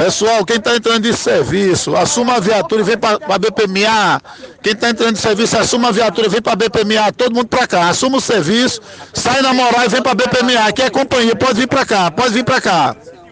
Pessoal, quem está entrando de serviço, assuma a viatura e vem para a BPMA. Quem está entrando de serviço, assuma a viatura e vem para a BPMA. Todo mundo para cá. Assuma o serviço, sai na moral e vem para a BPMA. Aqui é companhia, pode vir para cá, pode vir para cá.